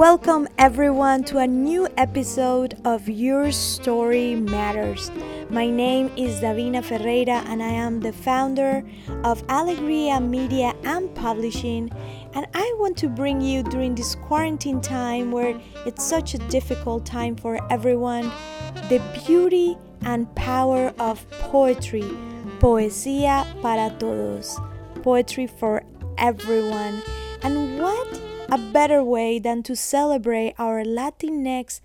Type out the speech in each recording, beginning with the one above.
Welcome everyone to a new episode of Your Story Matters. My name is Davina Ferreira and I am the founder of Alegria Media and Publishing. And I want to bring you during this quarantine time where it's such a difficult time for everyone the beauty and power of poetry. Poesía para todos. Poetry for everyone. And what a better way than to celebrate our Latinx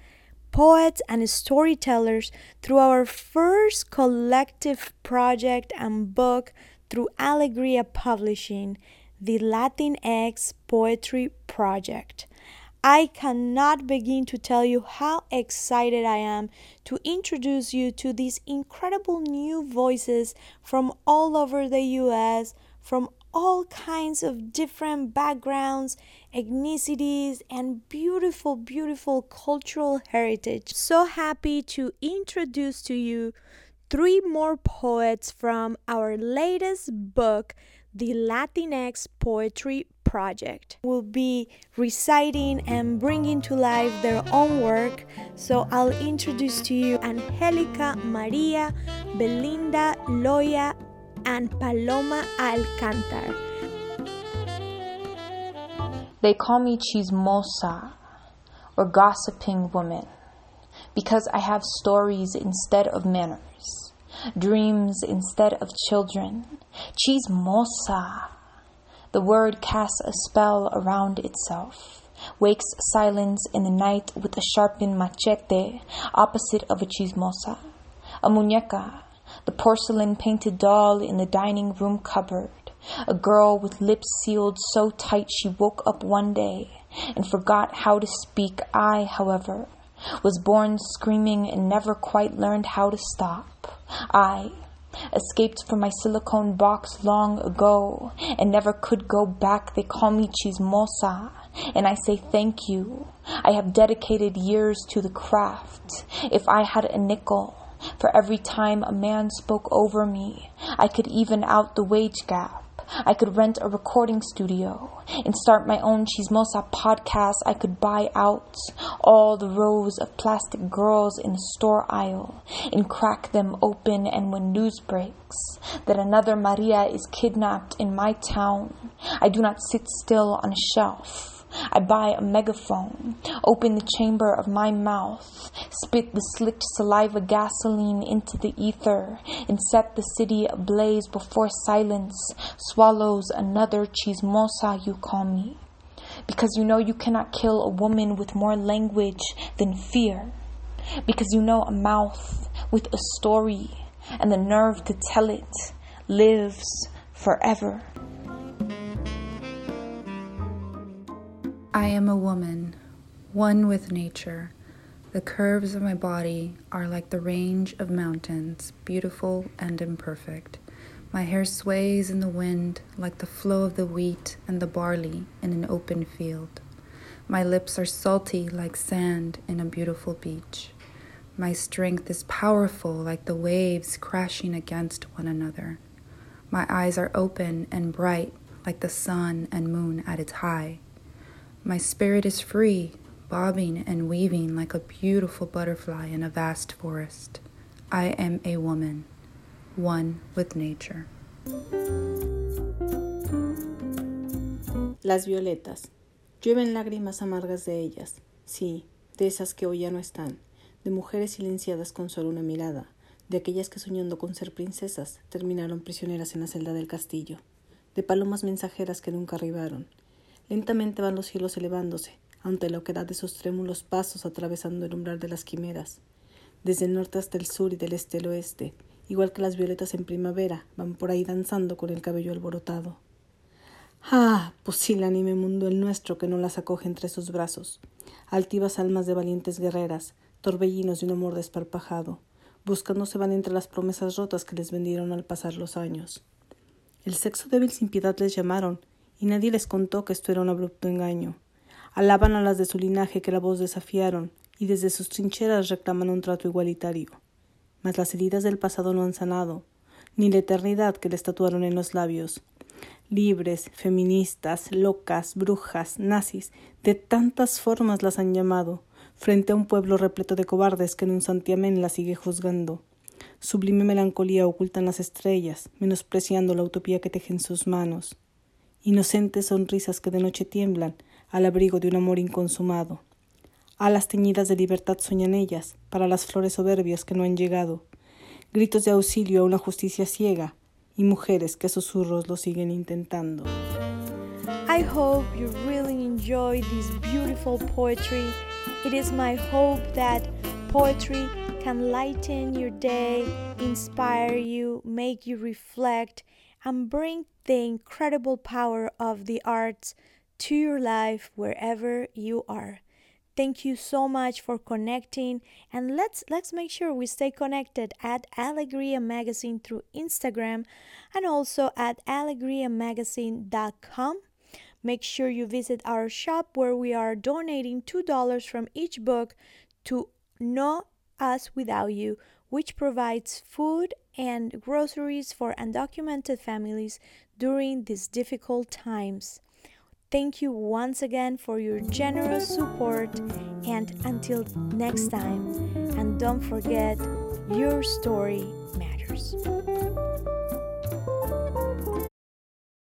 poets and storytellers through our first collective project and book through Alegria Publishing, the Latinx Poetry Project. I cannot begin to tell you how excited I am to introduce you to these incredible new voices from all over the US, from all kinds of different backgrounds, ethnicities, and beautiful, beautiful cultural heritage. So happy to introduce to you three more poets from our latest book, The Latinx Poetry Project. Will be reciting and bringing to life their own work. So I'll introduce to you Angelica Maria Belinda Loya and Paloma Alcantar. They call me chismosa or gossiping woman because I have stories instead of manners, dreams instead of children. Chismosa. The word casts a spell around itself, wakes silence in the night with a sharpened machete opposite of a chismosa, a muñeca the porcelain painted doll in the dining room cupboard, a girl with lips sealed so tight she woke up one day and forgot how to speak. I, however, was born screaming and never quite learned how to stop. I escaped from my silicone box long ago and never could go back. They call me chismosa, and I say thank you. I have dedicated years to the craft. If I had a nickel, for every time a man spoke over me. I could even out the wage gap. I could rent a recording studio and start my own Chismosa podcast. I could buy out all the rows of plastic girls in the store aisle and crack them open. And when news breaks that another Maria is kidnapped in my town, I do not sit still on a shelf. I buy a megaphone, open the chamber of my mouth, spit the slick saliva gasoline into the ether, and set the city ablaze before silence swallows another chismosa you call me. Because you know you cannot kill a woman with more language than fear. Because you know a mouth with a story and the nerve to tell it lives forever. I am a woman, one with nature. The curves of my body are like the range of mountains, beautiful and imperfect. My hair sways in the wind like the flow of the wheat and the barley in an open field. My lips are salty like sand in a beautiful beach. My strength is powerful like the waves crashing against one another. My eyes are open and bright like the sun and moon at its high. My spirit is free, bobbing and weaving like a beautiful butterfly in a vast forest. I am a woman, one with nature. Las violetas. Llueven lágrimas amargas de ellas, sí, de esas que hoy ya no están, de mujeres silenciadas con solo una mirada, de aquellas que soñando con ser princesas terminaron prisioneras en la celda del castillo, de palomas mensajeras que nunca arribaron, Lentamente van los cielos elevándose, ante la oquedad de sus trémulos pasos atravesando el umbral de las quimeras. Desde el norte hasta el sur y del este al oeste, igual que las violetas en primavera, van por ahí danzando con el cabello alborotado. Ah, pusilánime mundo el nuestro que no las acoge entre sus brazos. Altivas almas de valientes guerreras, torbellinos de un amor desparpajado, buscando se van entre las promesas rotas que les vendieron al pasar los años. El sexo débil sin piedad les llamaron, y nadie les contó que esto era un abrupto engaño. Alaban a las de su linaje que la voz desafiaron, y desde sus trincheras reclaman un trato igualitario. Mas las heridas del pasado no han sanado, ni la eternidad que les tatuaron en los labios. libres, feministas, locas, brujas, nazis, de tantas formas las han llamado, frente a un pueblo repleto de cobardes que en un santiamén la sigue juzgando. Sublime melancolía ocultan las estrellas, menospreciando la utopía que tejen sus manos. Inocentes sonrisas que de noche tiemblan al abrigo de un amor inconsumado. Alas teñidas de libertad sueñan ellas para las flores soberbias que no han llegado. Gritos de auxilio a una justicia ciega y mujeres que susurros lo siguen intentando. I hope you really enjoy this beautiful poetry. It is my hope that poetry can lighten your day, inspire you, make you reflect, and bring the incredible power of the arts to your life wherever you are. Thank you so much for connecting and let's let's make sure we stay connected at Alegria Magazine through Instagram and also at alegriamagazine.com. Make sure you visit our shop where we are donating $2 from each book to No us Without You, which provides food and groceries for undocumented families during these difficult times. Thank you once again for your generous support, and until next time, and don't forget, your story matters.